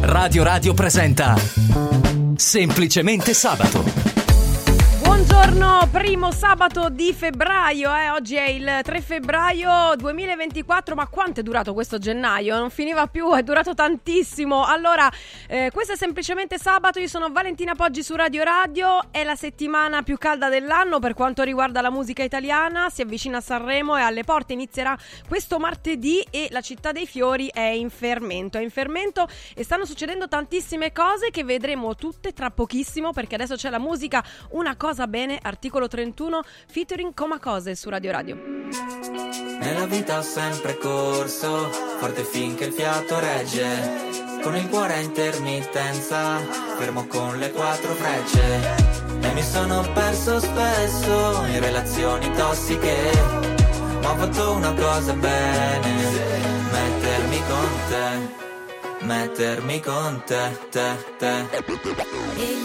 Radio Radio presenta Semplicemente Sabato. Buongiorno, primo sabato di febbraio, eh? oggi è il 3 febbraio 2024, ma quanto è durato questo gennaio? Non finiva più, è durato tantissimo. Allora, eh, questo è semplicemente sabato, io sono Valentina Poggi su Radio Radio, è la settimana più calda dell'anno per quanto riguarda la musica italiana, si avvicina a Sanremo e alle porte inizierà questo martedì e la città dei fiori è in fermento, è in fermento e stanno succedendo tantissime cose che vedremo tutte tra pochissimo perché adesso c'è la musica, una cosa bene, articolo 31, featuring Coma Cose su Radio Radio. Nella vita ho sempre corso, forte finché il fiato regge. Con il cuore a intermittenza, fermo con le quattro frecce. E mi sono perso spesso in relazioni tossiche. Ma ho fatto una cosa bene, mettermi con te, mettermi con te, te, te.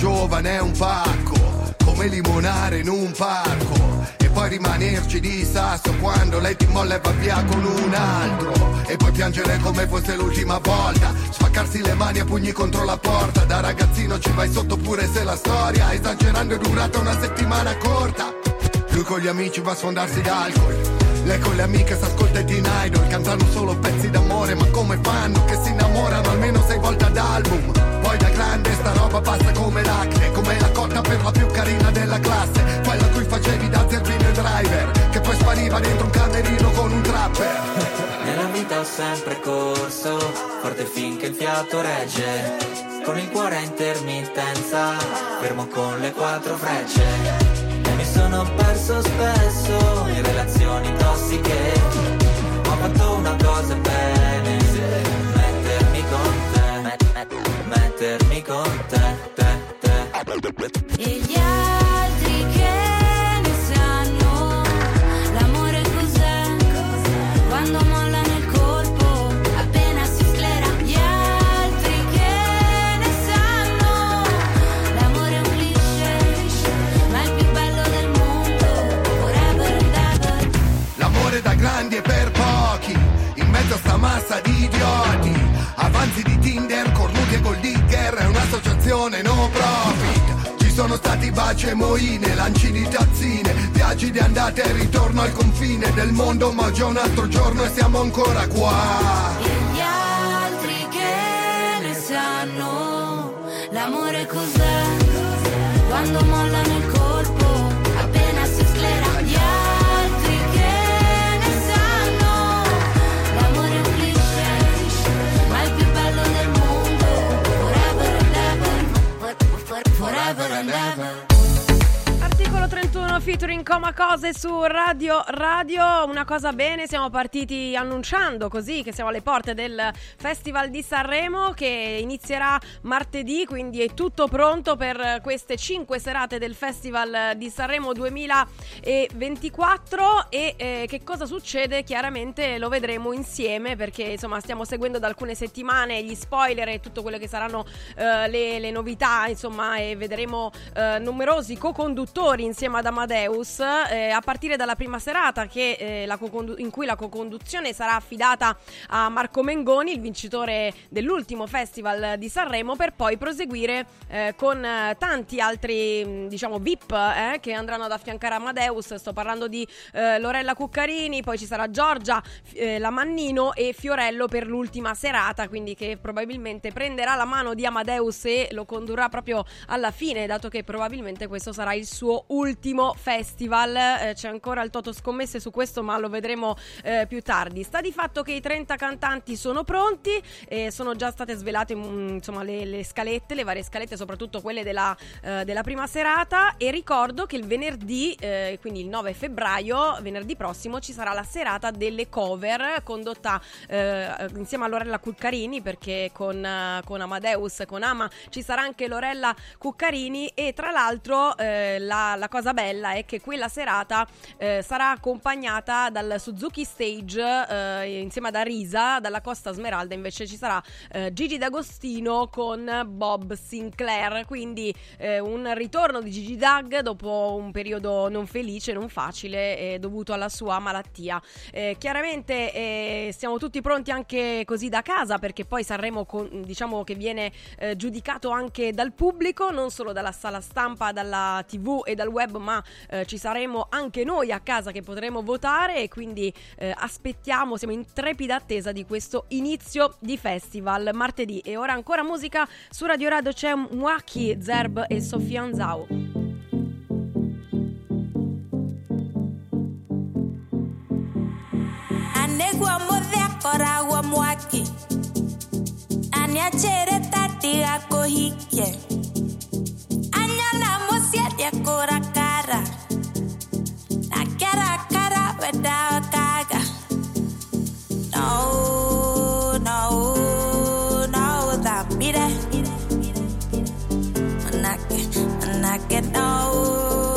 Giovane è un pacco, come limonare in un parco. E poi rimanerci di sasso quando lei ti molla e va via con un altro. E poi piangere come fosse l'ultima volta. Spaccarsi le mani a pugni contro la porta. Da ragazzino ci vai sotto pure se la storia, esagerando, è durata una settimana corta. Lui con gli amici va a sfondarsi d'alcol. Lei con le amiche s'ascolta i Teen Idol Cantano solo pezzi d'amore Ma come fanno che si innamorano almeno sei volte ad album Poi da grande sta roba passa come l'acne Come la cotta per la più carina della classe Quella cui facevi da zerbino e driver Che poi spariva dentro un camerino con un trapper Nella vita ho sempre corso, forte finché il fiato regge. Con il cuore a intermittenza, fermo con le quattro frecce. Mi sono perso spesso in relazioni tossiche. Ho fatto una cosa bene, mettermi con te, met- met- mettermi con te, te, te. E gli altri stati baci e moine, lanci di tazzine. Viaggi di andata e ritorno al confine del mondo Ma già un altro giorno e siamo ancora qua. E gli altri che ne sanno l'amore cos'è? Quando mollano il colpo appena si sclera. Gli altri che ne sanno l'amore è un cliché ma il più bello del mondo forever and ever. Forever and ever. Articolo 31 featuring Coma Cose su Radio Radio. Una cosa bene, siamo partiti annunciando così che siamo alle porte del Festival di Sanremo che inizierà martedì, quindi è tutto pronto per queste cinque serate del Festival di Sanremo 2024 e eh, che cosa succede chiaramente lo vedremo insieme perché insomma stiamo seguendo da alcune settimane gli spoiler e tutto quello che saranno eh, le, le novità insomma e vedremo eh, numerosi co-conduttori insieme ad Amadeus eh, a partire dalla prima serata che, eh, co-condu- in cui la co-conduzione sarà affidata a Marco Mengoni, il vincitore dell'ultimo festival di Sanremo, per poi proseguire eh, con eh, tanti altri mh, diciamo VIP eh, che andranno ad affiancare Amadeus. Sto parlando di eh, Lorella Cuccarini, poi ci sarà Giorgia Lamannino e Fiorello per l'ultima serata, quindi che probabilmente prenderà la mano di Amadeus e lo condurrà proprio alla fine, dato che probabilmente questo sarà il suo ultimo festival. Eh, c'è ancora il Toto Scommesse su questo, ma lo vedremo eh, più tardi. Sta di fatto che i 30 cantanti sono pronti, e sono già state svelate mm, insomma, le, le scalette, le varie scalette, soprattutto quelle della, eh, della prima serata. E ricordo che il venerdì, eh, quindi il 9 febbraio, venerdì prossimo, ci sarà la serata delle cover condotta eh, insieme a Lorella Cuccarini, perché con, eh, con Amadeus, con Ama, ci sarà anche Lorella Cuccarini. E tra l'altro, eh, la, la cosa bella è che quella la serata eh, sarà accompagnata dal Suzuki Stage eh, insieme ad Arisa, dalla Costa Smeralda invece ci sarà eh, Gigi D'Agostino con Bob Sinclair, quindi eh, un ritorno di Gigi Dag dopo un periodo non felice, non facile, dovuto alla sua malattia. Eh, chiaramente eh, siamo tutti pronti anche così da casa perché poi Sanremo con, diciamo che viene giudicato anche dal pubblico, non solo dalla sala stampa, dalla tv e dal web, ma eh, ci saremo anche noi a casa che potremo votare e quindi eh, aspettiamo, siamo in trepida attesa di questo inizio di festival martedì. E ora ancora musica su Radio Radio c'è Mwaki, Zerb e Sofia Anzao. anegwa muthe akoragwo mwaki na nĩanjĩrĩte ndigakũhikie anyona na kĩarakara wendaokaga no no no thamire manake manake no no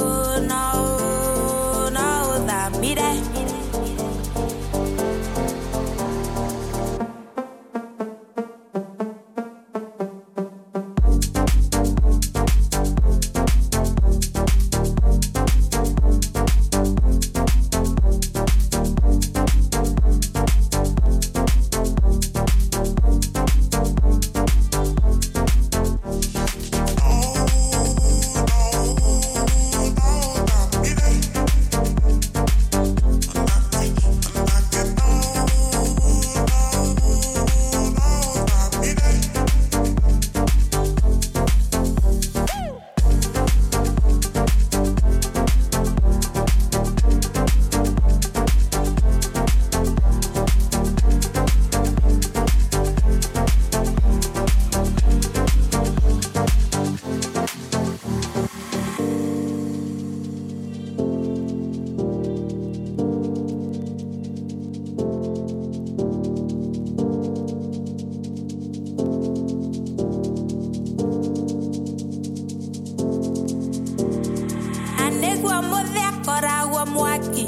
mwaki.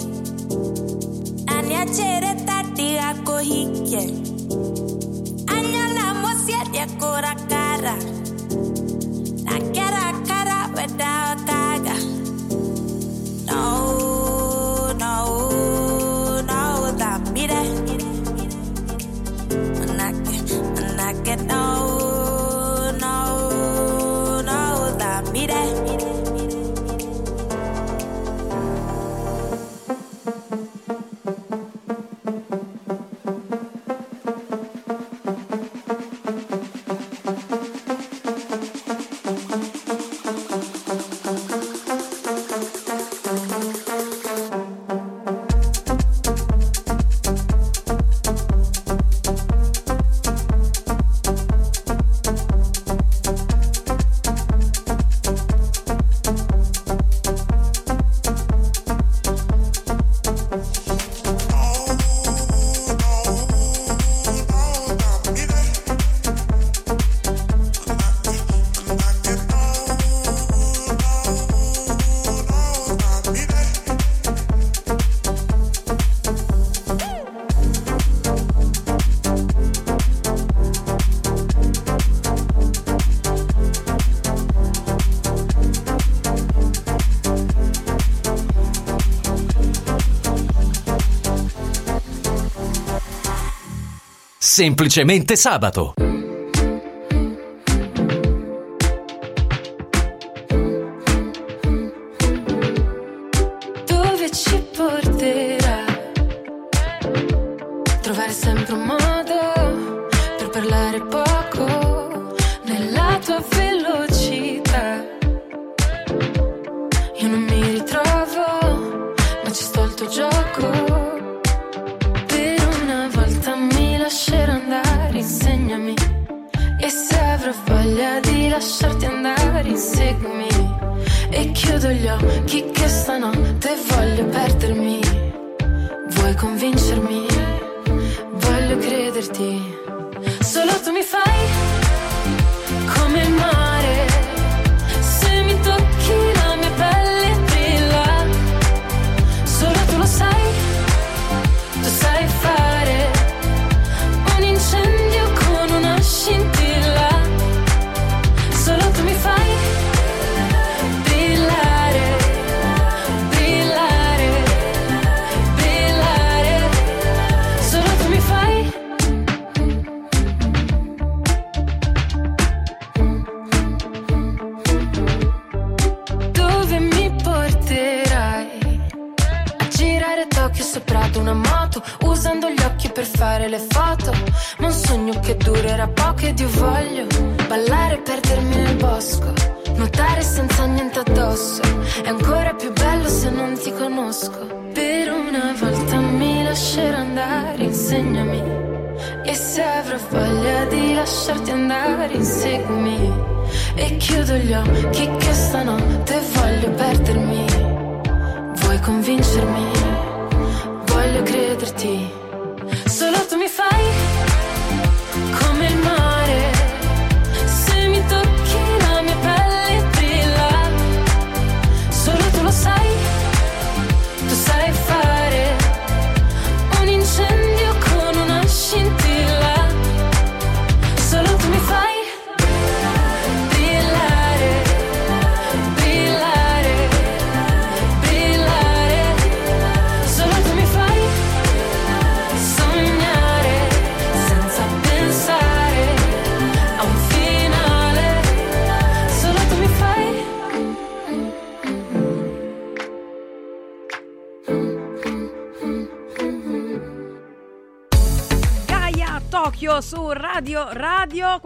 Aniachere tati ako hike anyalamo siete akora kara. Nakera kara weda Semplicemente sabato. Crederti.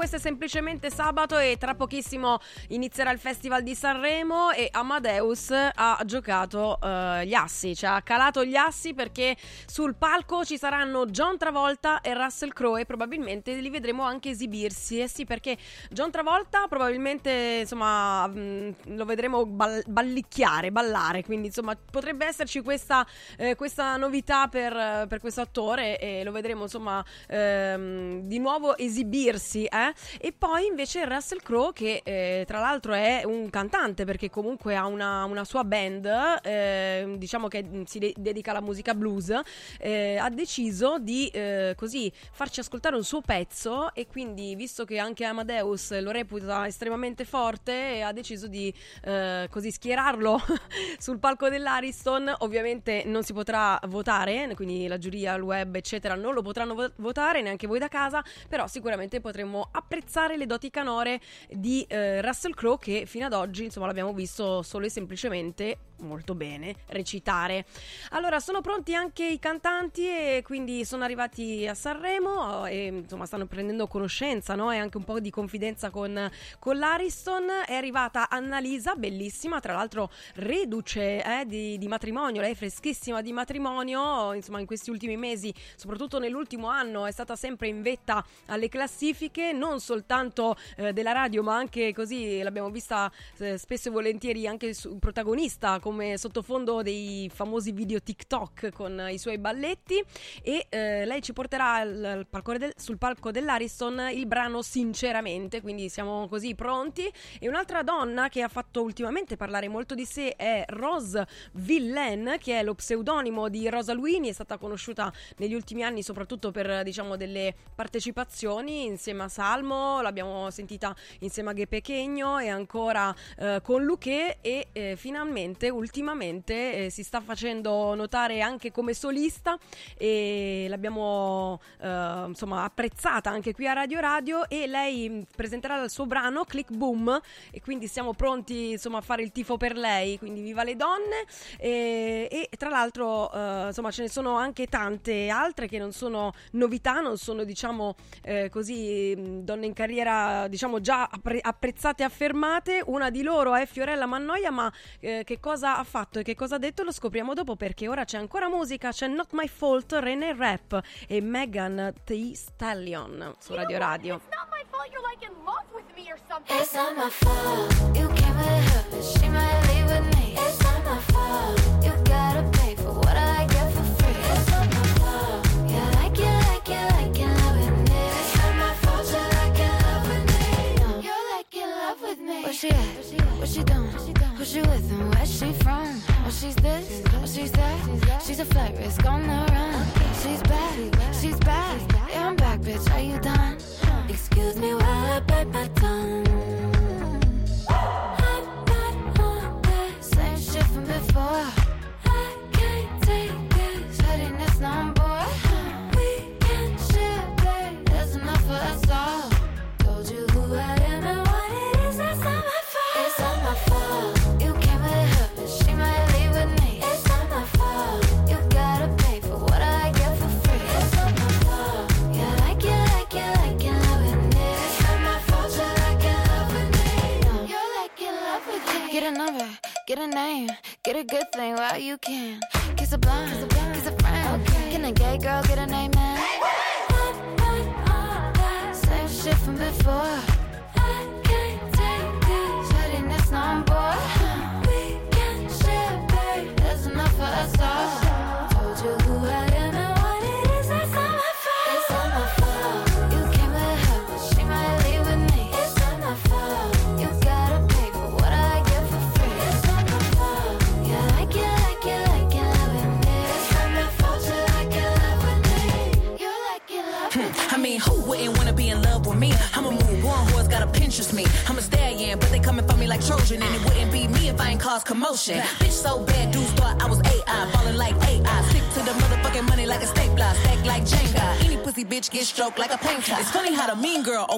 Questo semplicemente sabato e tra pochissimo inizierà il Festival di Sanremo e Amadeus ha giocato eh, gli assi, cioè ha calato gli assi perché sul palco ci saranno John Travolta e Russell Crowe e probabilmente li vedremo anche esibirsi. Eh sì, perché John Travolta probabilmente insomma mh, lo vedremo ball- ballicchiare, ballare, quindi insomma potrebbe esserci questa, eh, questa novità per, per questo attore e lo vedremo insomma ehm, di nuovo esibirsi. eh. E poi invece Russell Crowe che eh, l'altro è un cantante perché comunque ha una, una sua band, eh, diciamo che si de- dedica alla musica blues, eh, ha deciso di eh, così farci ascoltare un suo pezzo e quindi visto che anche Amadeus lo reputa estremamente forte ha deciso di eh, così schierarlo sul palco dell'Ariston. Ovviamente non si potrà votare quindi la giuria, il web eccetera non lo potranno vo- votare neanche voi da casa però sicuramente potremo apprezzare le doti canore di eh, Russell Crowe che fino ad oggi insomma l'abbiamo visto solo e semplicemente molto bene recitare allora sono pronti anche i cantanti e quindi sono arrivati a Sanremo e insomma stanno prendendo conoscenza no? e anche un po' di confidenza con, con l'Ariston è arrivata Annalisa bellissima tra l'altro reduce eh, di, di matrimonio lei è freschissima di matrimonio insomma in questi ultimi mesi soprattutto nell'ultimo anno è stata sempre in vetta alle classifiche non soltanto eh, della radio ma anche così l'abbiamo vista eh, spesso e volentieri anche su, protagonista come sottofondo dei famosi video TikTok con i suoi balletti. E eh, lei ci porterà al- al del- sul palco dell'Ariston il brano Sinceramente, quindi siamo così pronti. E un'altra donna che ha fatto ultimamente parlare molto di sé è Rose Villain, che è lo pseudonimo di Rosa Luini, è stata conosciuta negli ultimi anni soprattutto per diciamo delle partecipazioni insieme a Salmo, l'abbiamo sentita insieme a Ghe Pechegno e ancora eh, con Luque. E eh, finalmente ultimamente eh, si sta facendo notare anche come solista e l'abbiamo eh, insomma apprezzata anche qui a Radio Radio e lei mh, presenterà il suo brano Click Boom e quindi siamo pronti insomma a fare il tifo per lei. Quindi viva le donne. E, e tra l'altro eh, insomma ce ne sono anche tante altre che non sono novità non sono diciamo eh, così mh, donne in carriera diciamo già appre- apprezzate e affermate. Una di loro è Fiorella Mannoia ma eh, che cosa ha fatto e che cosa ha detto lo scopriamo dopo perché ora c'è ancora musica c'è Not My Fault René Rap e Megan Thee Stallion su Radio Radio It's not my fault you're like in love with me or something. It's not my fault. You came with her, but she might leave with me.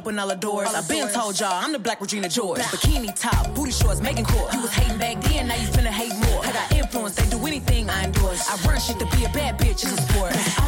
Open all the doors. I've been told y'all I'm the black Regina George. Bikini top, booty shorts, making court. You was hating back then, now you finna hate more. I got influence, they do anything I endorse. I run shit to be a bad bitch, it's a sport.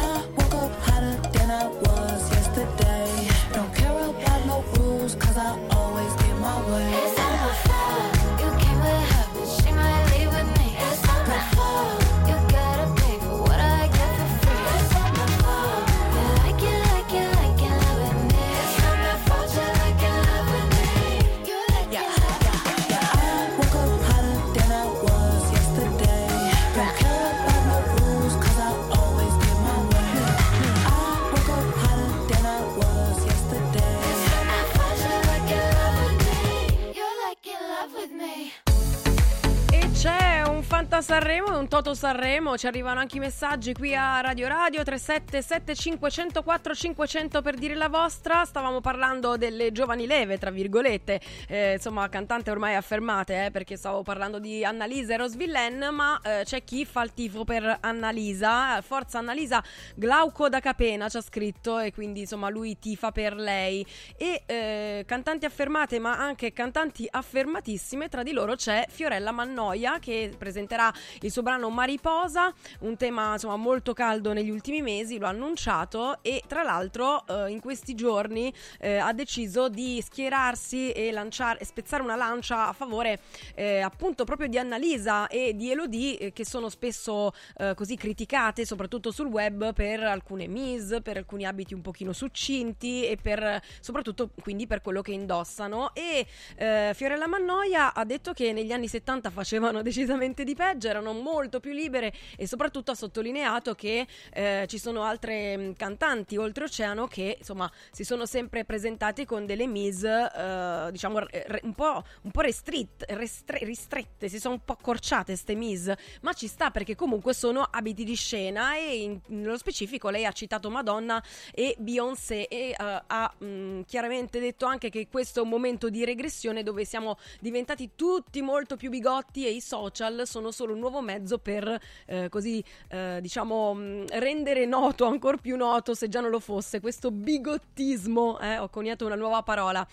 Fanta Sanremo e un Toto Sanremo, ci arrivano anche i messaggi qui a Radio Radio 377 504 500 per dire la vostra, stavamo parlando delle giovani leve tra virgolette, eh, insomma cantante ormai affermate eh, perché stavo parlando di Annalisa e Rosvillen, ma eh, c'è chi fa il tifo per Annalisa, forza Annalisa, Glauco da Capena ci ha scritto e quindi insomma lui tifa per lei. E eh, cantanti affermate ma anche cantanti affermatissime, tra di loro c'è Fiorella Mannoia che presenterà il suo brano Mariposa, un tema insomma molto caldo negli ultimi mesi, lo ha annunciato e tra l'altro eh, in questi giorni eh, ha deciso di schierarsi e lanciare, spezzare una lancia a favore eh, appunto proprio di Annalisa e di Elodie eh, che sono spesso eh, così criticate soprattutto sul web per alcune mise, per alcuni abiti un pochino succinti e per soprattutto quindi per quello che indossano. E eh, Fiorella Mannoia ha detto che negli anni 70 facevano decisamente di peggio, erano molto più libere e soprattutto ha sottolineato che eh, ci sono altre mh, cantanti oltreoceano che insomma si sono sempre presentati con delle mise eh, diciamo re- un po', un po restrit- restre- ristrette, si sono un po' accorciate ste mise, ma ci sta perché comunque sono abiti di scena e in- nello specifico lei ha citato Madonna e Beyoncé e eh, ha mh, chiaramente detto anche che questo è un momento di regressione dove siamo diventati tutti molto più bigotti e i social sono solo un nuovo mezzo per eh, così eh, diciamo mh, rendere noto, ancora più noto se già non lo fosse, questo bigottismo, eh, ho coniato una nuova parola.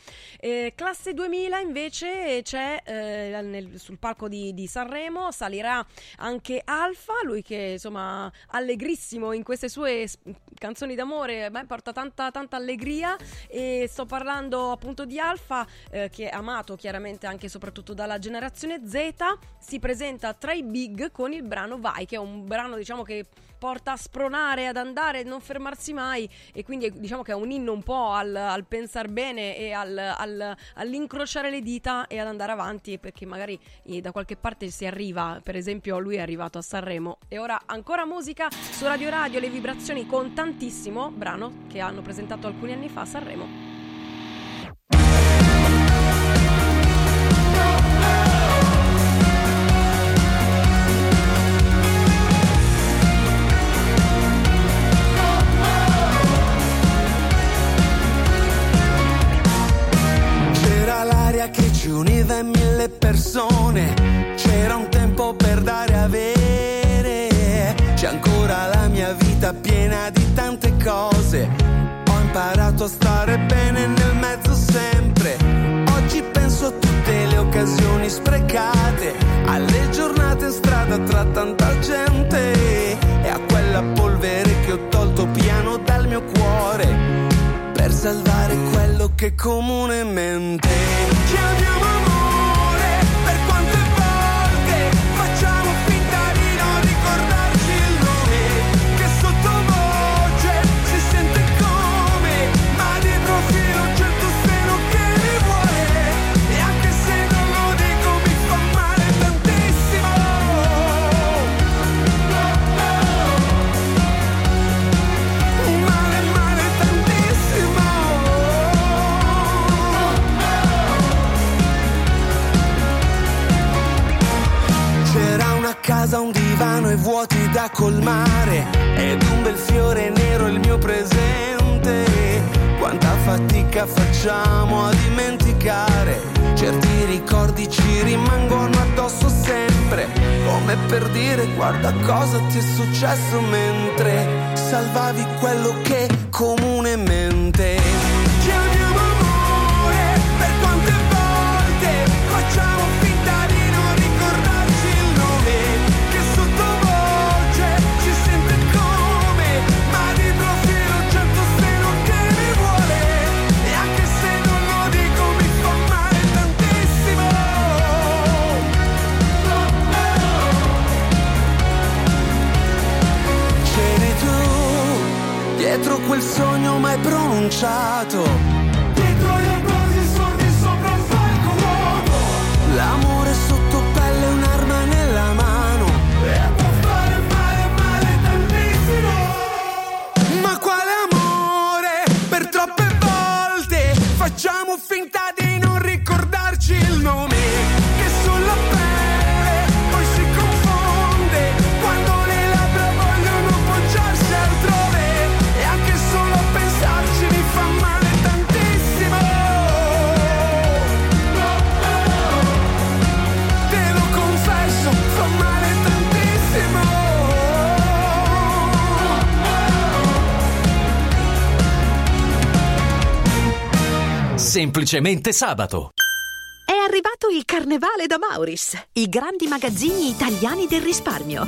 Classe 2000 invece c'è eh, nel- sul palco di, di Sanremo, salirà anche Alfa, lui che insomma allegrissimo in queste sue canzoni d'amore, beh, porta tanta, tanta allegria e sto parlando appunto di Alfa eh, che è amato chiaramente anche e soprattutto dalla generazione Z, si presenta tra i big con il brano Vai, che è un brano diciamo che porta a spronare, ad andare, non fermarsi mai e quindi è- diciamo che è un inno un po' al, al pensar bene e al, al- all'incrociare le dita e ad andare avanti perché magari eh, da qualche parte si arriva, per esempio lui è arrivato a Sanremo e ora ancora musica su Radio Radio, le vibrazioni con tantissimo brano che hanno presentato alcuni anni fa a Sanremo. L'aria che ci univa in mille persone, c'era un tempo per dare e avere, c'è ancora la mia vita piena di tante cose, ho imparato a stare bene nel mezzo sempre, oggi penso a tutte le occasioni sprecate, alle giornate in strada tra tanta gente per salvare quello che comunemente chiamiamo da colmare. Ed un bel fiore nero il mio presente. Quanta fatica facciamo a dimenticare, certi ricordi ci rimangono addosso sempre, come per dire guarda cosa ti è successo mentre salvavi quello che comunemente chiamiamo amore per quante volte facciamo dietro quel sogno mai pronunciato Semplicemente sabato. È arrivato il Carnevale da Mauris, i grandi magazzini italiani del risparmio.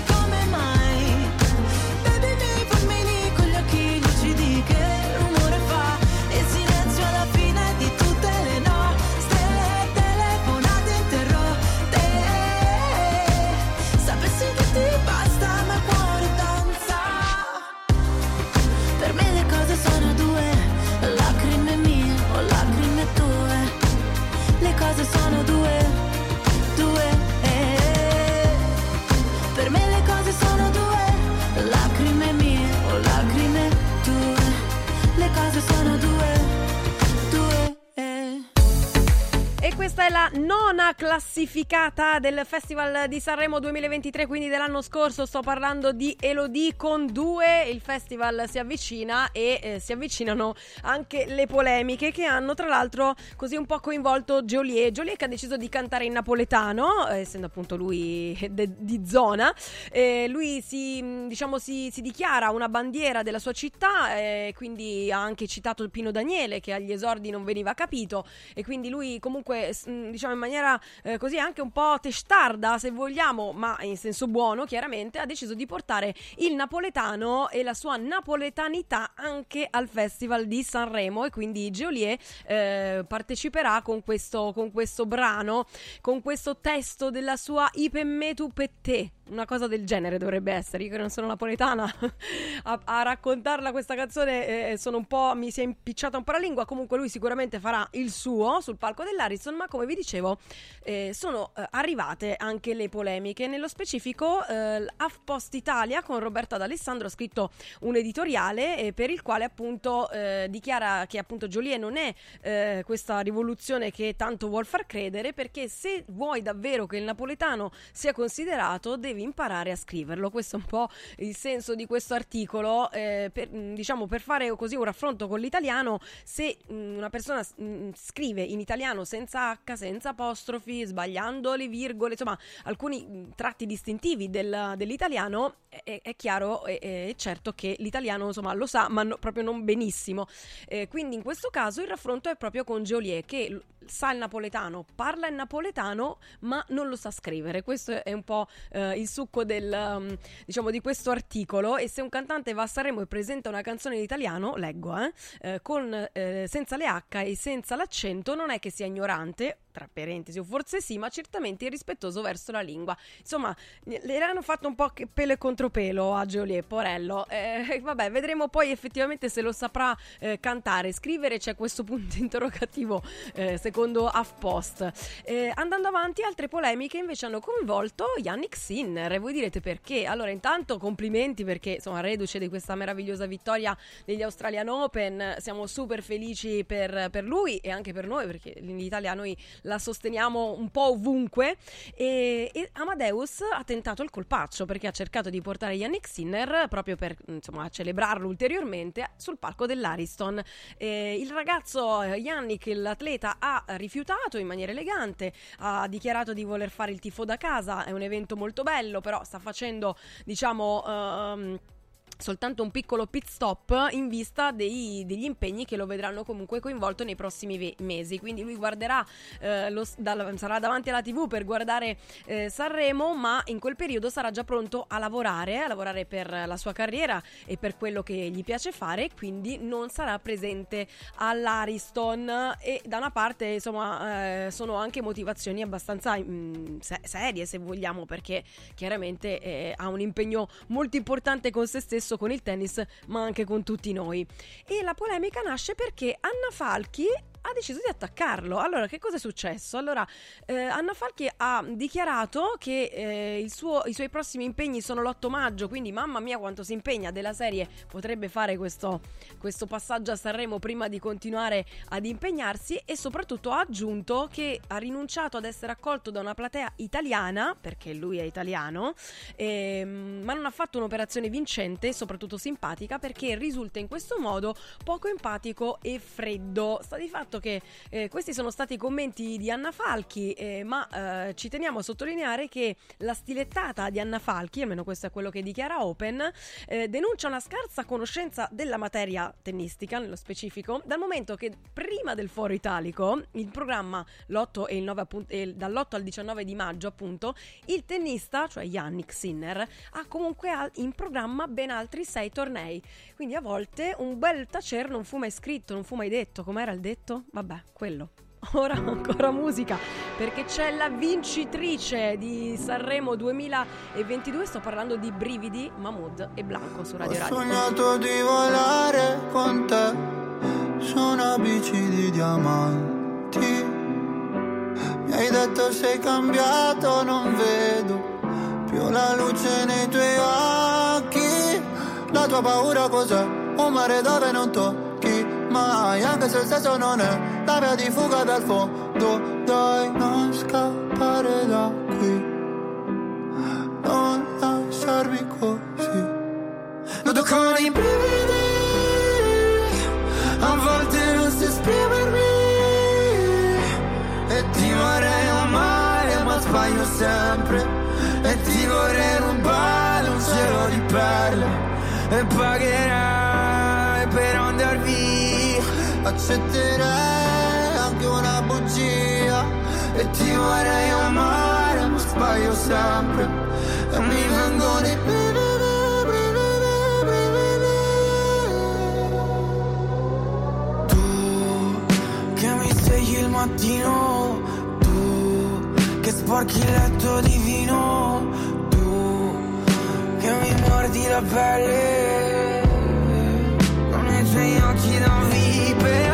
Cose sono due, due. Per me le cose sono due, lacrime mie o lacrime tue. Le cose sono due, questa è la nona classificata del Festival di Sanremo 2023, quindi dell'anno scorso. Sto parlando di Elodie con due. Il festival si avvicina e eh, si avvicinano anche le polemiche che hanno, tra l'altro, così un po' coinvolto Joliet. Joliet che ha deciso di cantare in napoletano, eh, essendo appunto lui de- di zona. Eh, lui si, mh, diciamo, si, si dichiara una bandiera della sua città, eh, quindi ha anche citato Pino Daniele che agli esordi non veniva capito e quindi lui comunque diciamo in maniera eh, così anche un po' testarda se vogliamo ma in senso buono chiaramente ha deciso di portare il napoletano e la sua napoletanità anche al festival di Sanremo e quindi Geolier eh, parteciperà con questo, con questo brano con questo testo della sua Ipenmetu Pette una cosa del genere dovrebbe essere. Io che non sono napoletana a, a raccontarla questa canzone eh, sono un po' mi si è impicciata un po' la lingua. Comunque lui sicuramente farà il suo sul palco dell'Ariston ma come vi dicevo eh, sono eh, arrivate anche le polemiche. Nello specifico eh, l'HuffPost Italia con Roberta D'Alessandro ha scritto un editoriale eh, per il quale appunto eh, dichiara che appunto Joliet non è eh, questa rivoluzione che tanto vuol far credere perché se vuoi davvero che il napoletano sia considerato devi imparare a scriverlo. Questo è un po' il senso di questo articolo eh, per, mh, diciamo per fare così un raffronto con l'italiano se mh, una persona mh, scrive in italiano senza H senza apostrofi sbagliando le virgole insomma alcuni tratti distintivi del- dell'italiano è, è chiaro e è certo che l'italiano insomma lo sa ma no- proprio non benissimo. Eh, quindi in questo caso il raffronto è proprio con Joliet che sa il napoletano parla il napoletano ma non lo sa scrivere. Questo è un po' eh, il succo del um, diciamo di questo articolo. E se un cantante va a Sanremo e presenta una canzone in italiano leggo eh, eh, con eh, senza le H e senza l'accento non è che sia ignorante tra parentesi o forse sì ma certamente irrispettoso verso la lingua. Insomma le hanno fatto un po' pelo e contropelo a Geolier Porello. Eh, vabbè vedremo poi effettivamente se lo saprà eh, cantare. Scrivere c'è questo punto interrogativo eh, secondo HuffPost Eh, andando avanti altre polemiche invece hanno coinvolto Yannick Sinner. E voi direte perché? Allora intanto complimenti perché insomma reduce di questa meravigliosa vittoria degli Australian Open. Siamo super felici per, per lui e anche per noi perché l'Italia noi la sosteniamo un po' ovunque. E, e Amadeus ha tentato il colpaccio perché ha cercato di portare Yannick Sinner proprio per insomma celebrarlo ulteriormente sul palco dell'Ariston. Eh, il ragazzo eh, Yannick l'atleta ha rifiutato in maniera elegante ha dichiarato di voler fare il tifo da casa è un evento molto bello però sta facendo diciamo ehm, soltanto un piccolo pit stop in vista dei- degli impegni che lo vedranno comunque coinvolto nei prossimi ve- mesi. Quindi lui guarderà, eh, lo dal- sarà davanti alla TV per guardare eh, Sanremo, ma in quel periodo sarà già pronto a lavorare, a lavorare per la sua carriera e per quello che gli piace fare, quindi non sarà presente all'Ariston. E da una parte, insomma, eh, sono anche motivazioni abbastanza mm, se- serie, se vogliamo, perché chiaramente eh, ha un impegno molto importante con se stesso, con il tennis, ma anche con tutti noi. E la polemica nasce perché Anna Falchi ha deciso di attaccarlo. Allora, che cosa è successo? Allora, eh, Anna Falchi ha dichiarato che eh, suo- i suoi prossimi impegni sono l'8 maggio, quindi mamma mia quanto si impegna della serie, potrebbe fare questo, questo passaggio a Sanremo prima di continuare ad impegnarsi e soprattutto ha aggiunto che ha rinunciato ad essere accolto da una platea italiana, perché lui è italiano, ehm, ma non ha fatto un'operazione vincente, soprattutto simpatica, perché risulta in questo modo poco empatico e freddo. Sta di fatto che eh, questi sono stati i commenti di Anna Falchi, eh, ma eh, ci teniamo a sottolineare che la stilettata di Anna Falchi, almeno questo è quello che dichiara Open, eh, denuncia una scarsa conoscenza della materia tennistica, nello specifico, dal momento che prima del foro italico, il programma l'8 e il 9 appunto, e dall'8 al 19 di maggio, appunto, il tennista, cioè Yannick Sinner, ha comunque in programma ben altri sei tornei. Quindi a volte un bel tacer non fu mai scritto, non fu mai detto. Com'era il detto? Vabbè, quello. Ora ancora musica, perché c'è la vincitrice di Sanremo 2022, sto parlando di Brividi, Mahmood e Blanco su Radio Ho Radio. sognato di volare con te su una bici di diamanti. Mi hai detto sei cambiato, non vedo più la luce nei tuoi occhi. La tua paura cos'è? Un mare dove non tocchi mai, anche se il senso non è la via di fuga dal fondo dai, non scappare da qui. Non lasciarmi così. Noto con i brividi, a volte non so esprimermi. E ti vorrei amare, ma sbaglio sempre. E ti vorrei rubare un cielo di perle. E pagherai. Accetterei anche una bugia. E ti vorrei amare, ma sbaglio sempre. E mi vengono i che mi svegli il mattino, tu che sporchi il letto di vino, tu che mi mordi la pelle, con i tuoi occhi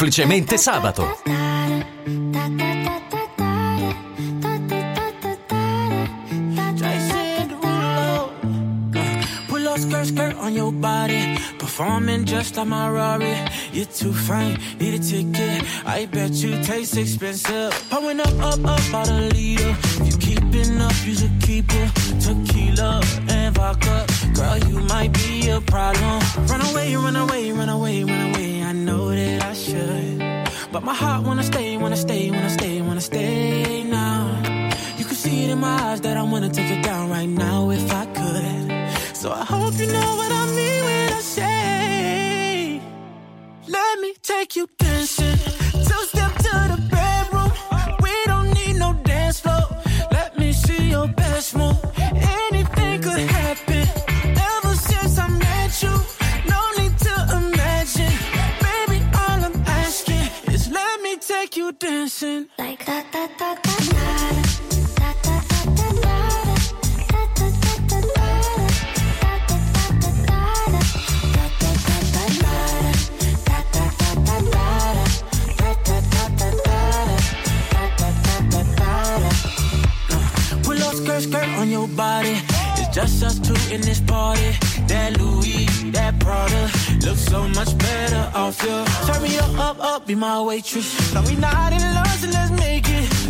Semplicemente sabato. Skirt, skirt on your body. Performing just like my Rari. You're too fine, need a ticket. I bet you taste expensive. Pouring up, up, up, out a leader. If you keeping up, you should keep it. Tequila and vodka. Girl, you might be a problem. Run away, run away, run away, run away. But my heart wanna stay, wanna stay, wanna stay, wanna stay now. You can see it in my eyes that I wanna take it down right now if I could. So I hope you know what I mean when I say, let me take you dancing. My waitress. Now we not in love, so much better off your Turn me up, up, be my waitress. But we're not in love, so let's make it.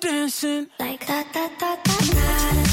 Dancing. Like da da da da da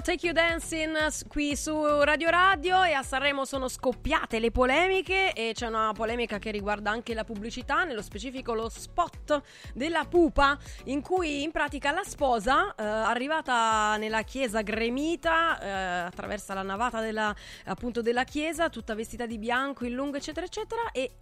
Take You Dancing qui su Radio Radio e a Sanremo sono scoppiate le polemiche e c'è una polemica che riguarda anche la pubblicità, nello specifico lo spot della pupa in cui in pratica la sposa eh, arrivata nella chiesa gremita eh, attraversa la navata della, appunto della chiesa tutta vestita di bianco in lungo eccetera eccetera e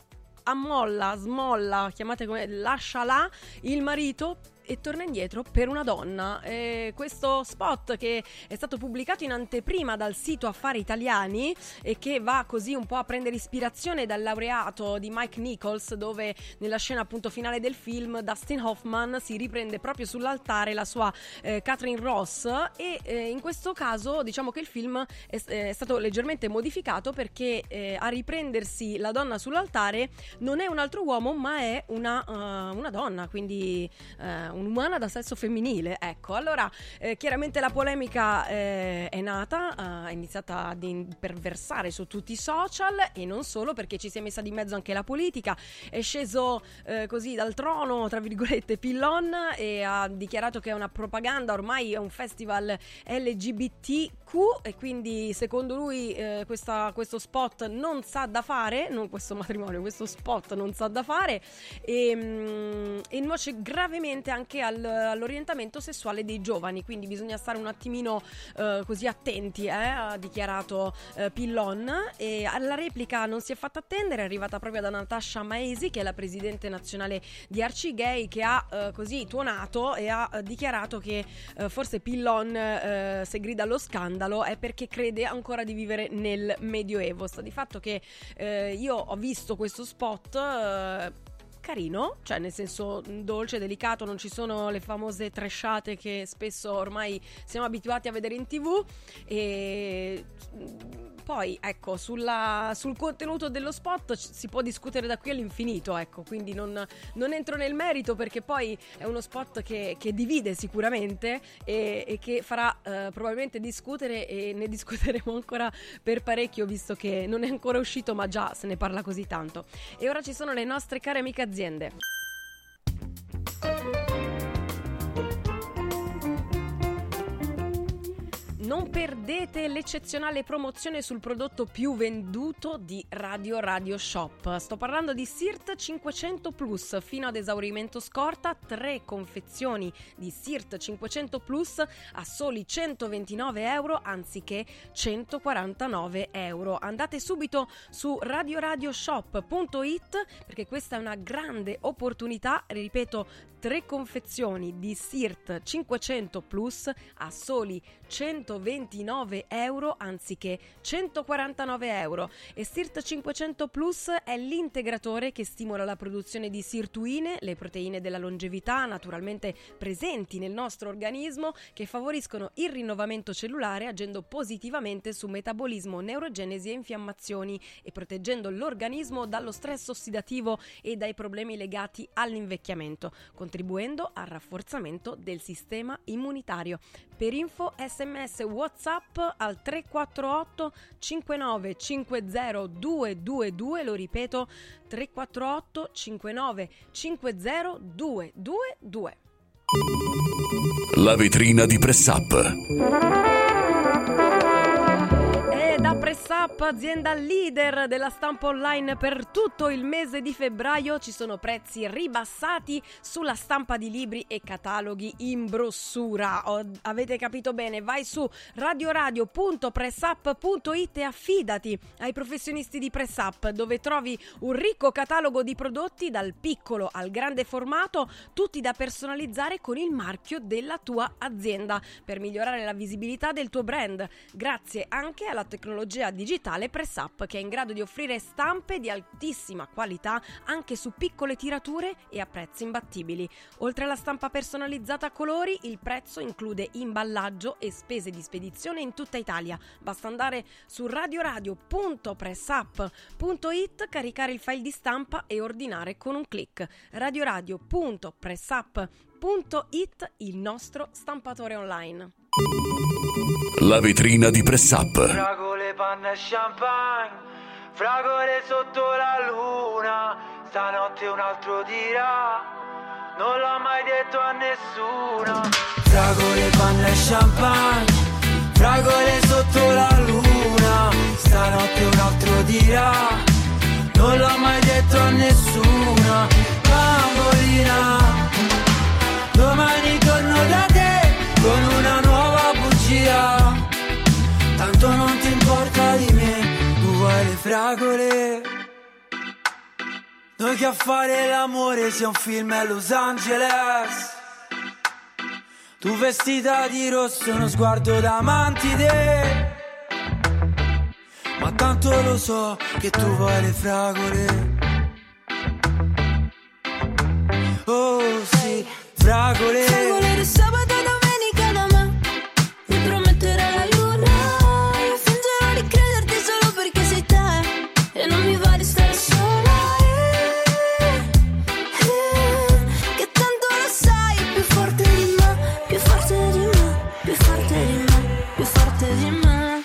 ammolla, smolla, chiamate come lascia là il marito e torna indietro per una donna. E questo spot che è stato pubblicato in anteprima dal sito Affari Italiani e che va così un po' a prendere ispirazione dal laureato di Mike Nichols, dove nella scena appunto finale del film Dustin Hoffman si riprende proprio sull'altare la sua eh, Catherine Ross e eh, in questo caso diciamo che il film è, è stato leggermente modificato perché eh, a riprendersi la donna sull'altare non è un altro uomo ma è una, eh, una donna, quindi eh, un'umana da sesso femminile. Ecco, allora eh, chiaramente la polemica eh, è nata, ha iniziata ad imperversare su tutti i social e non solo perché ci si è messa di mezzo anche la politica. È sceso eh, così dal trono, tra virgolette, Pillon e ha dichiarato che è una propaganda, ormai è un festival LGBTQ e quindi secondo lui eh, questa- questo spot non sa da fare, non questo matrimonio, questo spot non sa da fare e, mm, e nuoce gravemente anche al- all'orientamento sessuale dei giovani, quindi bisogna stare un attimino eh, così attenti, eh, ha dichiarato eh, Pillon e alla replica non si è fatta attendere, è arrivata proprio da Natasha Maesi che è la presidente nazionale di Archie Gay che ha eh, così tuonato e ha eh, dichiarato che eh, forse Pillon se grida allo scandalo è perché crede ancora di vivere nel medioevo. Sta di fatto che io ho visto questo spot carino, cioè nel senso mh, dolce, delicato, non ci sono le famose tresciate che spesso ormai siamo abituati a vedere in tv e mh, poi ecco sulla- sul contenuto dello spot si può discutere da qui all'infinito, ecco, quindi non, non entro nel merito perché poi è uno spot che, che divide sicuramente e, e che farà eh, probabilmente discutere e ne discuteremo ancora per parecchio visto che non è ancora uscito ma già se ne parla così tanto. E ora ci sono le nostre care amiche aziende. Non perdete l'eccezionale promozione sul prodotto più venduto di Radio Radio Shop. Sto parlando di SIRT 500 Plus fino ad esaurimento scorta, tre confezioni di SIRT 500 Plus a soli 129 euro anziché 149 euro. Andate subito su radioradioshop.it perché questa è una grande opportunità, ripeto, tre confezioni di SIRT 500 Plus a soli 129 euro anziché 149 euro. E SIRT 500 Plus è l'integratore che stimola la produzione di sirtuine, le proteine della longevità naturalmente presenti nel nostro organismo, che favoriscono il rinnovamento cellulare agendo positivamente su metabolismo, neurogenesi e infiammazioni e proteggendo l'organismo dallo stress ossidativo e dai problemi legati all'invecchiamento, contribuendo al rafforzamento del sistema immunitario. Per info sms whatsapp al 348 59 50 222 lo ripeto 348 59 50 222 La vetrina di Press Up. E da Press Up, azienda leader della stampa online per tutto il mese di febbraio. Ci sono prezzi ribassati sulla stampa di libri e cataloghi in brossura. O- avete capito bene? Vai su radioradio.pressup.it e affidati ai professionisti di Pressup, dove trovi un ricco catalogo di prodotti dal piccolo al grande formato, tutti da personalizzare con il marchio della tua azienda per migliorare la visibilità del tuo brand. Grazie anche alla tecnologia digitale PressUp che è in grado di offrire stampe di altissima qualità anche su piccole tirature e a prezzi imbattibili. Oltre alla stampa personalizzata a colori, il prezzo include imballaggio e spese di spedizione in tutta Italia. Basta andare su radioradio.pressup.it, caricare il file di stampa e ordinare con un clic. radioradio.pressup.it, il nostro stampatore online. La vetrina di Press Up. Fragole, panna e champagne, fragole sotto la luna, stanotte un altro dirà, non l'ho mai detto a nessuno. Fragole, panna e champagne, fragole sotto la luna, stanotte un altro dirà, non l'ho mai detto a nessuno. Bambolina, da te con una nuova bugia. Tanto non ti importa di me, tu vuoi le fragole. Noi che a fare l'amore sia un film a Los Angeles. Tu vestita di rosso, uno sguardo da mantide. Ma tanto lo so che tu vuoi le fragole. Oh sì, fragole. Fragole di sabato e domenica da me Mi prometterai la luna. Io fingerò di crederti solo perché sei te. E non mi va di stare sola. Eh, eh, Che tanto lo sai Più forte di me Più forte di me Più forte di me Più forte di me.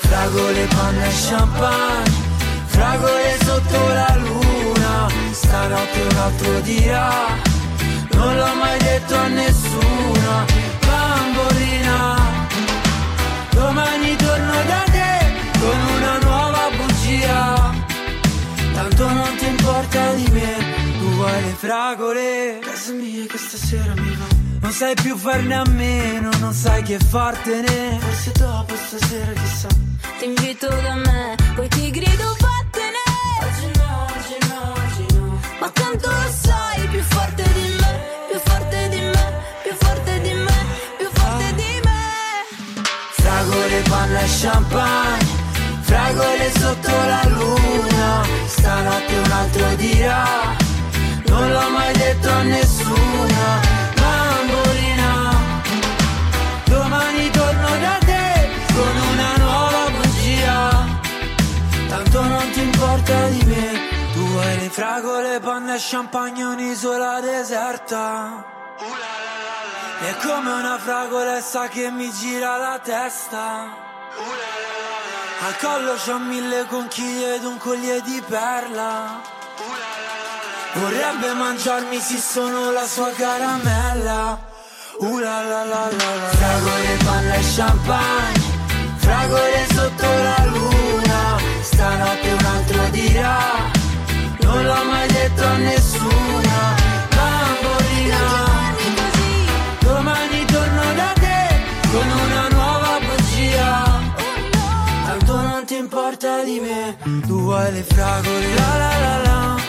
Fragole, panna e champagne. Fragole sotto la luna. Stanotte un altro dirà Non l'ho mai detto a nessuno Bambolina. Domani torno da te Con una nuova bugia. Tanto non ti importa di me Tu vuoi le fragole. Casa mia che stasera mi va. Non sai più farne a meno Non sai che fartene. Forse dopo stasera chissà. Ti invito da me Poi ti grido vattene panna e champagne Fragole sotto la luna. Stanotte un altro dirà Non l'ho mai detto a nessuno Bambolina Domani torno da te Con una nuova bugia. Tanto non ti importa di me Tu vuoi le fragole, panna e champagne Un'isola deserta è come una fragolessa che mi gira la testa. Al collo c'ho mille conchiglie ed un collier di perla. Vorrebbe mangiarmi sì sono la sua caramella. Uh la la la la la. Fragole, panna e champagne. Fragole sotto la luna. Stanotte un altro dirà. Non l'ho mai detto a nessuno. Importa di me, tu vuoi le fragole. La la la, la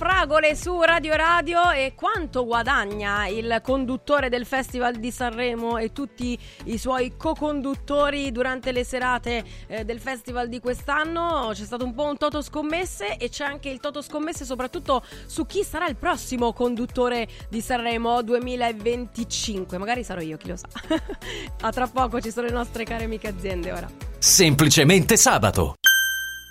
Fragole su Radio Radio e quanto guadagna il conduttore del Festival di Sanremo e tutti i suoi co-conduttori durante le serate eh, del festival di quest'anno. C'è stato un po' un toto scommesse e c'è anche il toto scommesse soprattutto su chi sarà il prossimo conduttore di Sanremo 2025. Magari sarò io, chi lo sa. A tra poco ci sono le nostre care amiche aziende ora. Semplicemente sabato.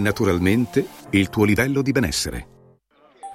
naturalmente il tuo livello di benessere.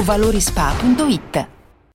valorispa.it.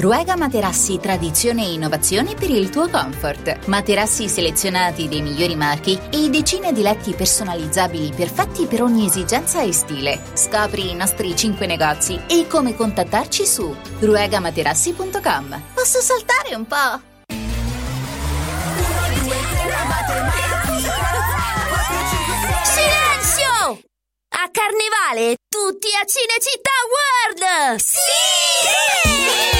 Ruega Materassi Tradizione e Innovazione per il tuo comfort. Materassi selezionati dei migliori marchi e decine di letti personalizzabili perfetti per ogni esigenza e stile. Scopri i nostri 5 negozi e come contattarci su ruegamaterassi.com. Posso saltare un po'? Silenzio! A Carnevale tutti a Cinecittà World! Sì!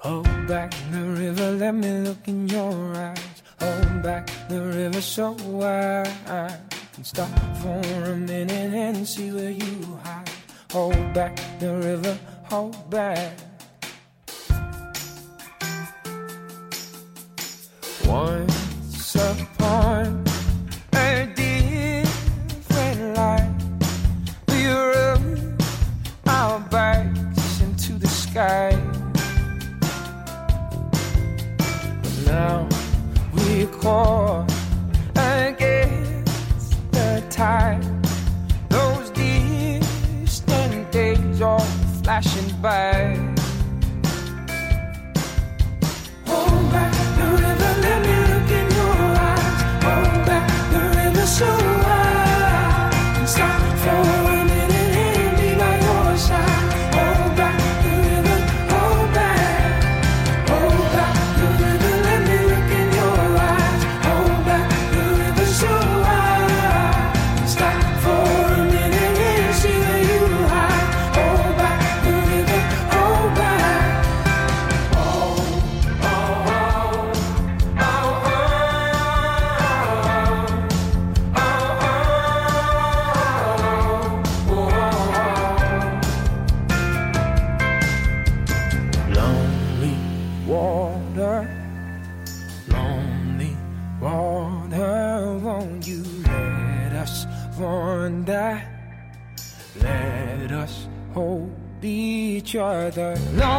Hold back the river, let me look in your eyes. Hold back the river so I can stop for a minute and see where you hide. Hold back the river, hold back. Once upon a different life, we rode our bikes into the sky. Now we caught against the tide. Those distant days are flashing by. No. Long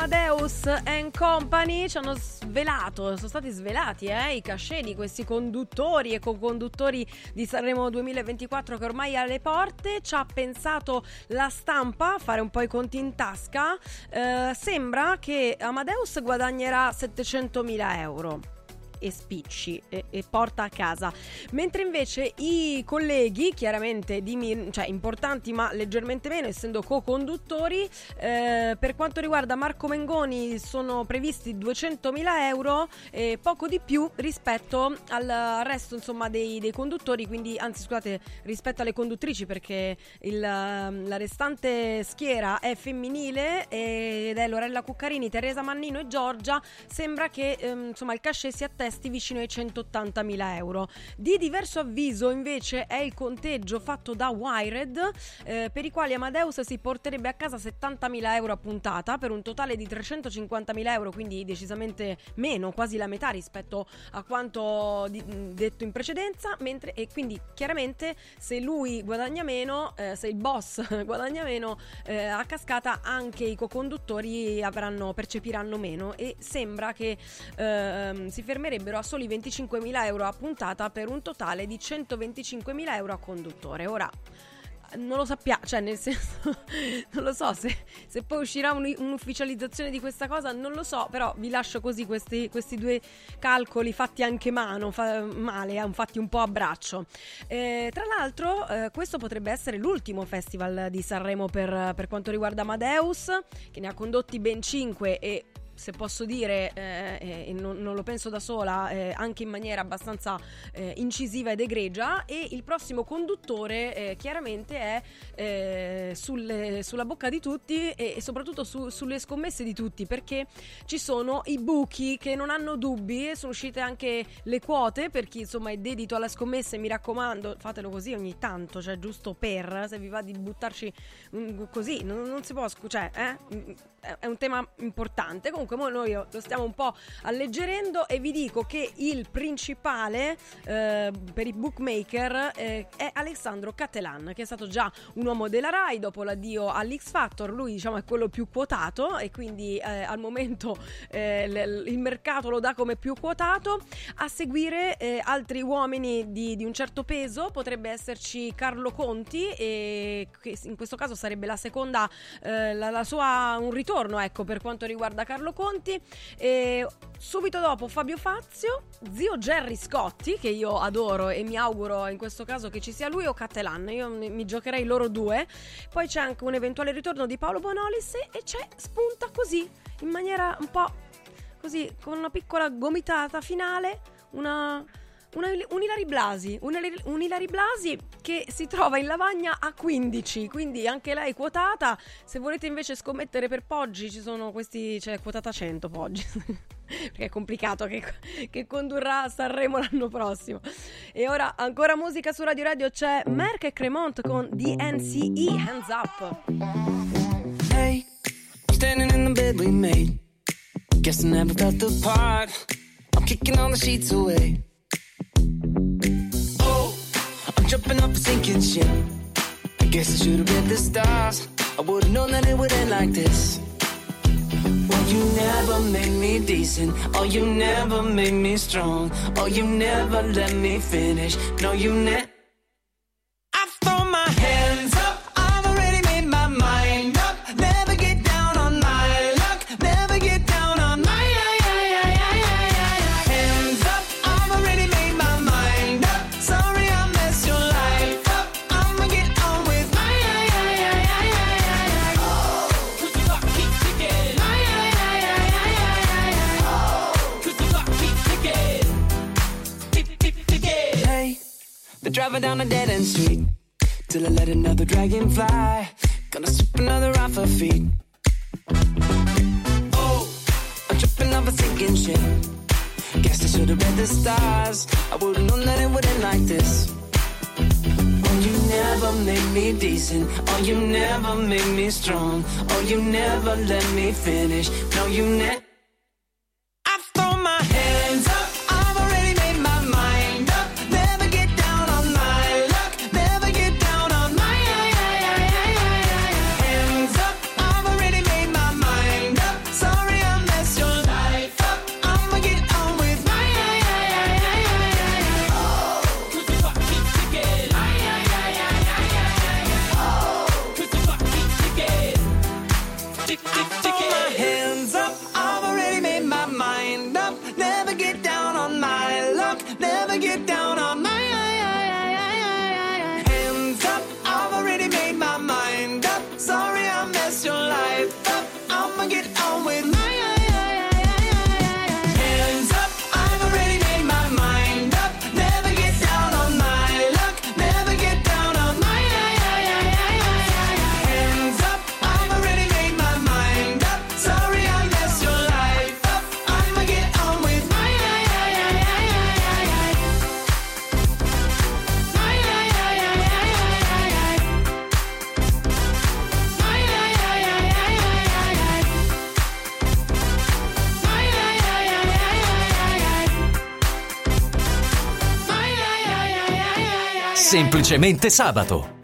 Amadeus Company? Ci hanno svelato, sono stati svelati eh, i cachet di questi conduttori e co-conduttori di Sanremo 2024 che ormai è alle porte. Ci ha pensato la stampa a fare un po' i conti in tasca. Eh, sembra che Amadeus guadagnerà 700.000 euro e spicci e, e porta a casa. Mentre invece i colleghi, chiaramente di cioè importanti ma leggermente meno, essendo co-conduttori, eh, per quanto riguarda Marco Mengoni sono previsti 200.000 euro e poco di più rispetto al resto insomma dei, dei conduttori, quindi anzi scusate rispetto alle conduttrici perché il, la restante schiera è femminile ed è Lorella Cuccarini, Teresa Mannino e Giorgia. Sembra che ehm, insomma il cachet si attesti vicino ai 180.000 euro. Di diverso avviso invece è il conteggio fatto da Wired eh, per i quali Amadeus si porterebbe a casa 70.000 euro a puntata per un totale di 350.000 euro, quindi decisamente meno, quasi la metà rispetto a quanto di- mh, detto in precedenza, mentre e quindi chiaramente se lui guadagna meno, eh, se il boss guadagna meno, eh, a cascata anche i co-conduttori avranno, percepiranno meno e sembra che ehm, si fermerebbero a soli 25.000 euro a puntata per un totale di 125.000 euro a conduttore. Ora non lo sappiamo, cioè nel senso, non lo so se, se poi uscirà un- un'ufficializzazione di questa cosa, non lo so, però vi lascio così questi, questi due calcoli fatti anche mano, fa- male, eh, fatti un po' a braccio. Eh, tra l'altro, eh, questo potrebbe essere l'ultimo festival di Sanremo per, per quanto riguarda Amadeus, che ne ha condotti ben 5 e se posso dire, eh, e non, non lo penso da sola, eh, anche in maniera abbastanza eh, incisiva ed egregia. E il prossimo conduttore eh, chiaramente è eh, sulle- sulla bocca di tutti e, e soprattutto su- sulle scommesse di tutti, perché ci sono i buchi che non hanno dubbi, sono uscite anche le quote per chi insomma è dedito alla scommessa e mi raccomando fatelo così ogni tanto, cioè giusto per, se vi va di buttarci mm, così, non, non si può, cioè, eh, mm, è un tema importante. Comunque noi lo stiamo un po' alleggerendo e vi dico che il principale eh, per i bookmaker eh, è Alessandro Cattelan, che è stato già un uomo della Rai dopo l'addio all'X Factor. Lui diciamo è quello più quotato e quindi eh, al momento eh, l- il mercato lo dà come più quotato. A seguire eh, altri uomini di, di un certo peso potrebbe esserci Carlo Conti e in questo caso sarebbe la seconda eh, la, la sua un ritorno ecco per quanto riguarda Carlo Conti. E subito dopo Fabio Fazio zio Gerry Scotti che io adoro e mi auguro in questo caso che ci sia lui o Cattelan io mi, giocherei loro due. Poi c'è anche un eventuale ritorno di Paolo Bonolis e c'è spunta così in maniera un po' così con una piccola gomitata finale una una, un Ilari Blasi, un, un Ilari Blasi che si trova in lavagna a 15, quindi anche lei quotata. Se volete invece scommettere per Poggi, ci sono questi, c'è quotata 100 Poggi. Perché è complicato che, che condurrà Sanremo l'anno prossimo. E ora ancora musica su Radio Radio c'è Merck e Cremont con DNCE Hands Up. Hey, standing in the bed we made. Guess I never felt the part. I'm kicking all the sheets away. Oh, I'm jumping off a sinking ship. I guess I should have read the stars. I would have known that it would end like this. Oh, you never made me decent. Oh, you never made me strong. Oh, you never let me finish. No, you never. They're driving down a dead end street till I let another dragon fly. Gonna slip another off her feet. Oh, I'm tripping off a sinking ship. Guess I should have read the stars. I would've known that it would end like this. Oh, you never made me decent. Oh, you never made me strong. Oh, you never let me finish. No, you never. Semplicemente sabato.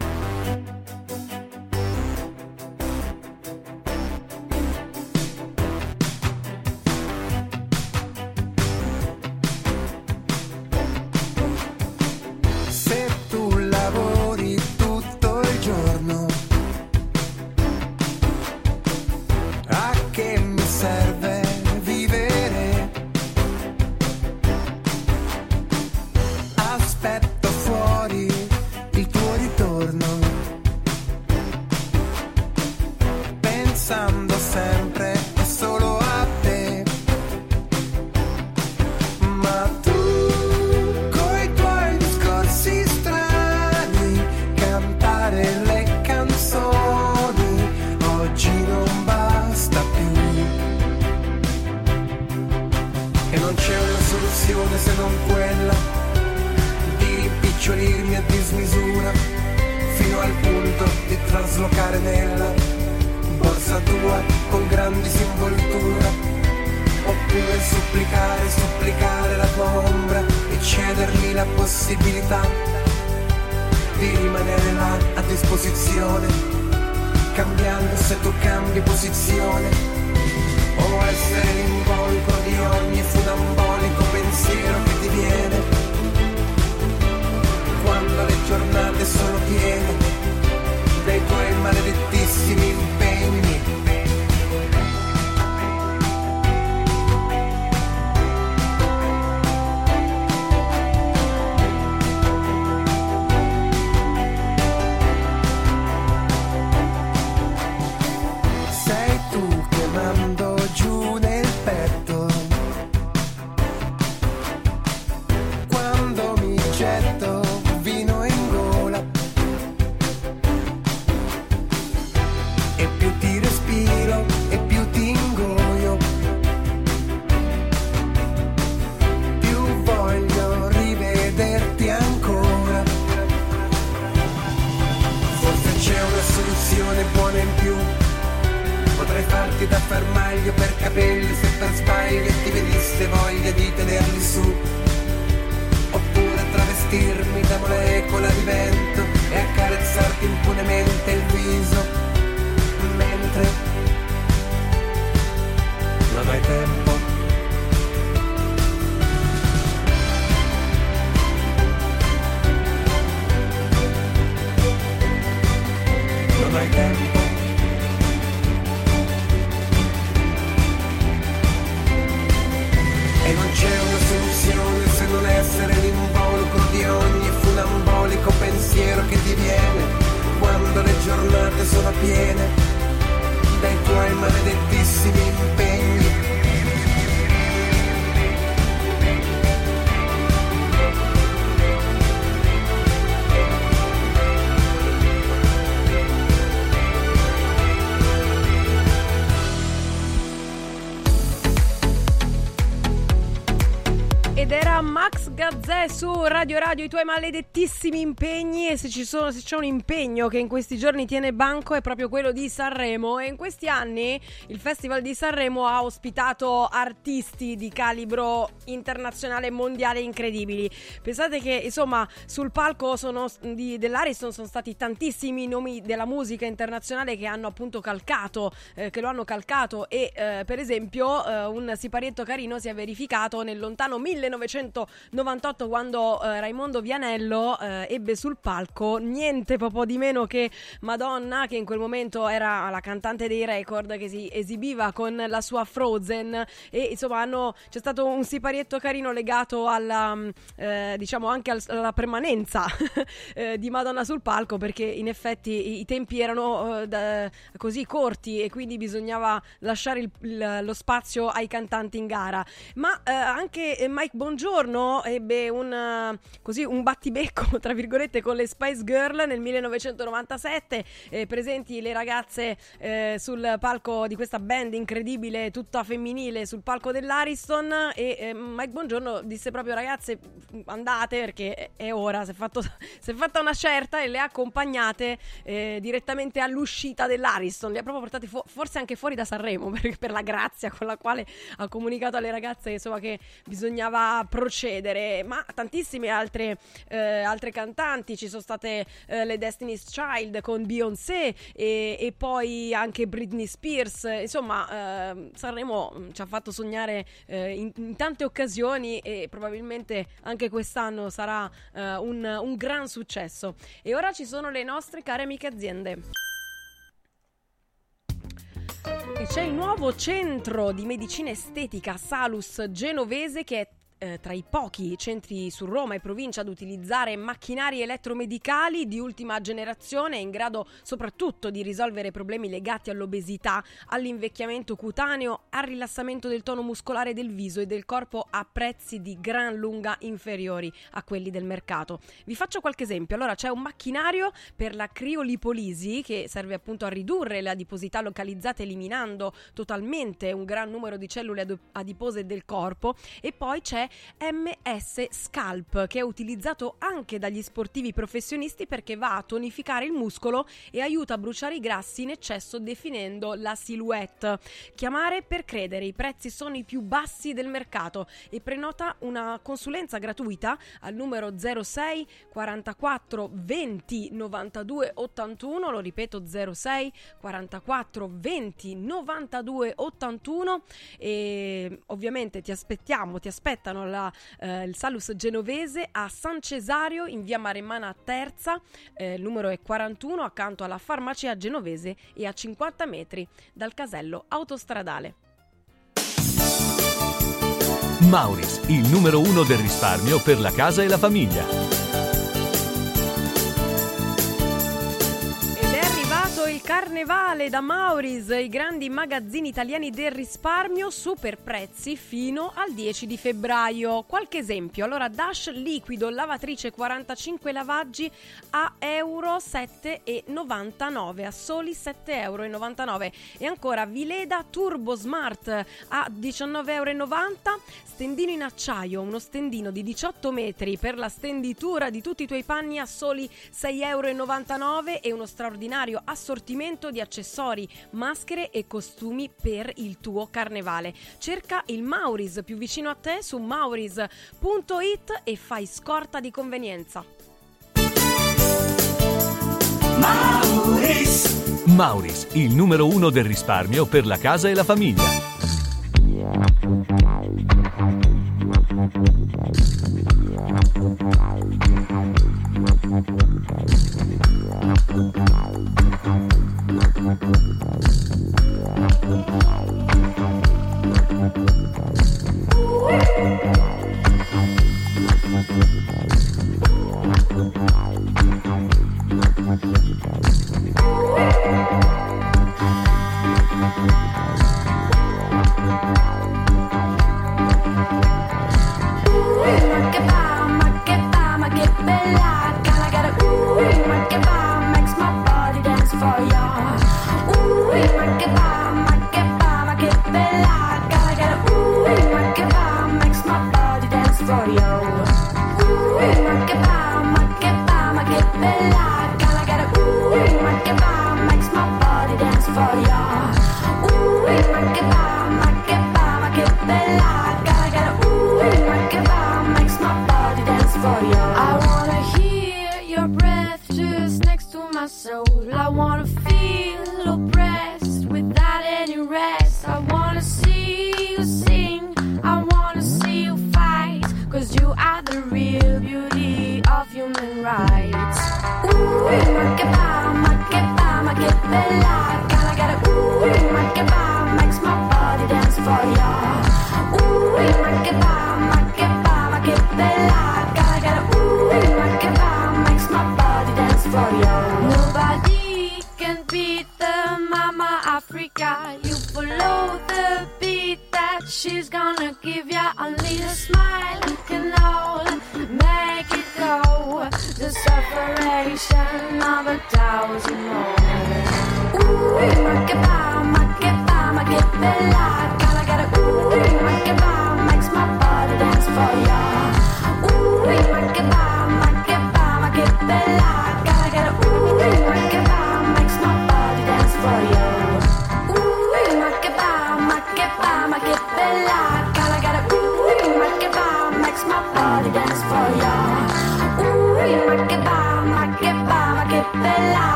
Possibilità di rimanere là a disposizione, cambiando se tu cambi posizione, o essere l'involucro di ogni funambolico pensiero che ti viene, quando le giornate sono piene dei tuoi maledettissimi Gazzè su Radio Radio, i tuoi maledettissimi impegni. E se, sono, se c'è un impegno che in questi giorni tiene banco è proprio quello di Sanremo. E in questi anni il Festival di Sanremo ha ospitato artisti di calibro internazionale e mondiale incredibili. Pensate che insomma sul palco sono, di, dell'Ariston sono stati tantissimi nomi della musica internazionale che hanno appunto calcato, eh, che lo hanno calcato. E eh, per esempio eh, un siparietto carino si è verificato nel lontano 1998 quando eh, Raimondo Vianello eh, ebbe sul palco niente po' di meno che Madonna che in quel momento era la cantante dei record che si esibiva con la sua Frozen. E insomma hanno, c'è stato un siparietto carino legato alla mm, eh, diciamo anche al- alla permanenza eh, di Madonna sul palco perché in effetti i, i tempi erano eh, da- così corti e quindi bisognava lasciare il- il- lo spazio ai cantanti in gara. Ma eh, anche Mike Bongiorno ebbe un, eh, così, un battibecco, tra virgolette, con le Spice Girl nel 1997, eh, presenti le ragazze eh, sul palco di questa band incredibile, tutta femminile, sul palco dell'Ariston e eh, Mike Bongiorno disse proprio ragazze andate perché è- è ora, si è, fatto- si è fatta una certa e le ha accompagnate eh, direttamente all'uscita dell'Ariston, le ha proprio portate fu- forse anche fuori da Sanremo per, per la grazia con la quale ha comunicato alle ragazze insomma che bisognava procedere, ma tantissime altre, eh, altre cantanti, ci sono state eh, le Destiny's Child con Beyoncé e, e poi anche Britney Spears, insomma eh, Sanremo mm, ci ha fatto sognare eh, in, in tante occasioni e probabilmente anche quest'anno sarà eh, un, un gran successo. E ora ci sono le nostre care amiche aziende. E c'è il nuovo centro di medicina estetica Salus Genovese che è eh, tra i pochi centri su Roma e provincia ad utilizzare macchinari elettromedicali di ultima generazione in grado soprattutto di risolvere problemi legati all'obesità, all'invecchiamento cutaneo, al rilassamento del tono muscolare del viso e del corpo a prezzi di gran lunga inferiori a quelli del mercato. Vi faccio qualche esempio. Allora c'è un macchinario per la criolipolisi che serve appunto a ridurre le adiposità localizzate eliminando totalmente un gran numero di cellule adipose del corpo e poi c'è MS Scalp che è utilizzato anche dagli sportivi professionisti perché va a tonificare il muscolo e aiuta a bruciare i grassi in eccesso definendo la silhouette. Chiamare per credere, i prezzi sono i più bassi del mercato e prenota una consulenza gratuita al numero 06 44 20 92 81, lo ripeto 06 44 20 92 81 e ovviamente ti aspettiamo, ti aspettano la, eh, il Salus genovese a San Cesario in via Maremmana Terza, eh, numero è 41 accanto alla farmacia genovese e a 50 metri dal casello autostradale. Mauris, il numero uno del risparmio per la casa e la famiglia. Carnevale da Mauris, i grandi magazzini italiani del risparmio, super prezzi fino al 10 di febbraio. Qualche esempio, allora Dash liquido lavatrice 45 lavaggi a euro 7,99, a soli 7,99 euro. E ancora Vileda Turbo Smart a 19,90 euro, stendino in acciaio, uno stendino di 18 metri per la stenditura di tutti i tuoi panni a soli 6,99 euro e uno straordinario assortimento di accessori, maschere e costumi per il tuo carnevale. Cerca il Mauris più vicino a te su mauris.it e fai scorta di convenienza. Mauris. Mauris, il numero uno del risparmio per la casa e la famiglia.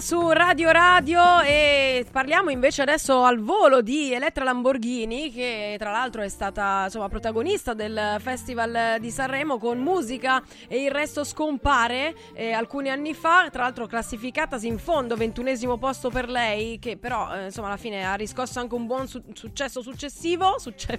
Su Radio Radio e parliamo invece adesso al volo di Elettra Lamborghini che tra l'altro è stata insomma, protagonista del Festival di Sanremo con musica e il resto scompare eh, alcuni anni fa, tra l'altro classificatasi in fondo, ventunesimo posto per lei che però eh, insomma alla fine ha riscosso anche un buon su- successo successivo, succe-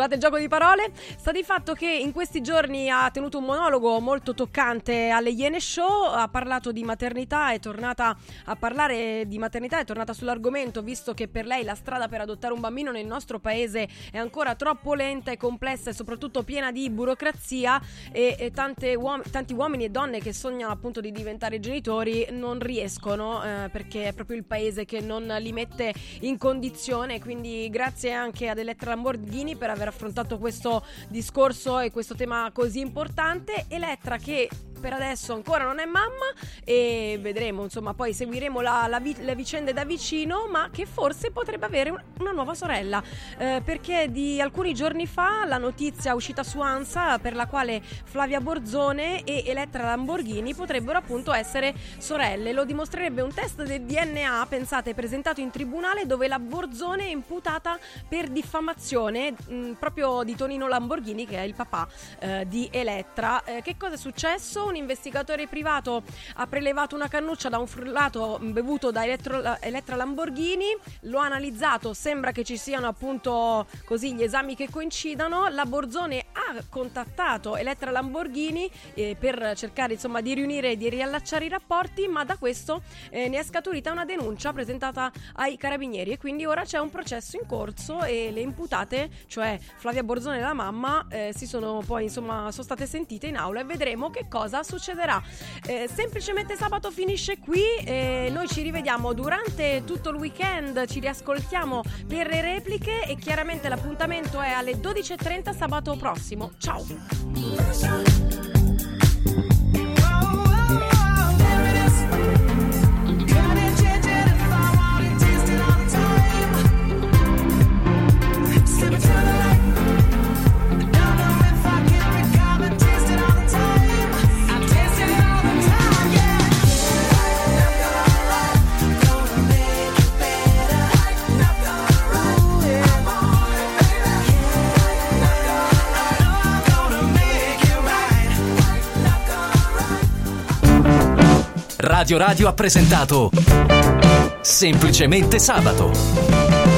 scusate il gioco di parole, sta di fatto che in questi giorni ha tenuto un monologo molto toccante alle Iene Show, ha parlato di maternità, è tornata a parlare di maternità, è tornata sull'argomento visto che per lei la strada per adottare un bambino nel nostro paese è ancora troppo lenta e complessa e soprattutto piena di burocrazia e, e uom- tanti uomini e donne che sognano appunto di diventare genitori non riescono eh, perché è proprio il paese che non li mette in condizione, quindi grazie anche ad Elettra Lamborghini per aver affrontato questo discorso e questo tema così importante. Elettra che per adesso ancora non è mamma e vedremo, insomma, poi seguiremo la, la, le vicende da vicino, ma che forse potrebbe avere un, una nuova sorella, eh, perché di alcuni giorni fa la notizia uscita su ANSA per la quale Flavia Borzone e Elettra Lamborghini potrebbero appunto essere sorelle. Lo dimostrerebbe un test del DNA, pensate, presentato in tribunale dove la Borzone è imputata per diffamazione mh, proprio di Tonino Lamborghini, che è il papà eh, di Elettra. Eh, che cosa è successo? un investigatore privato ha prelevato una cannuccia da un frullato bevuto da Elettro, Elettra Lamborghini, lo ha analizzato, sembra che ci siano appunto così gli esami che coincidano, la Borzone ha contattato Elettra Lamborghini eh, per cercare insomma di riunire e di riallacciare i rapporti, ma da questo eh, ne è scaturita una denuncia presentata ai carabinieri e quindi ora c'è un processo in corso e le imputate, cioè Flavia Borzone e la mamma, eh, si sono poi insomma sono state sentite in aula e vedremo che cosa succederà. Eh, semplicemente sabato finisce qui e noi ci rivediamo durante tutto il weekend, ci riascoltiamo per le repliche e chiaramente l'appuntamento è alle 12.30 sabato prossimo. Ciao! Radio Radio ha presentato Semplicemente Sabato.